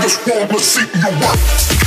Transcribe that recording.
highest form of seeking your worth.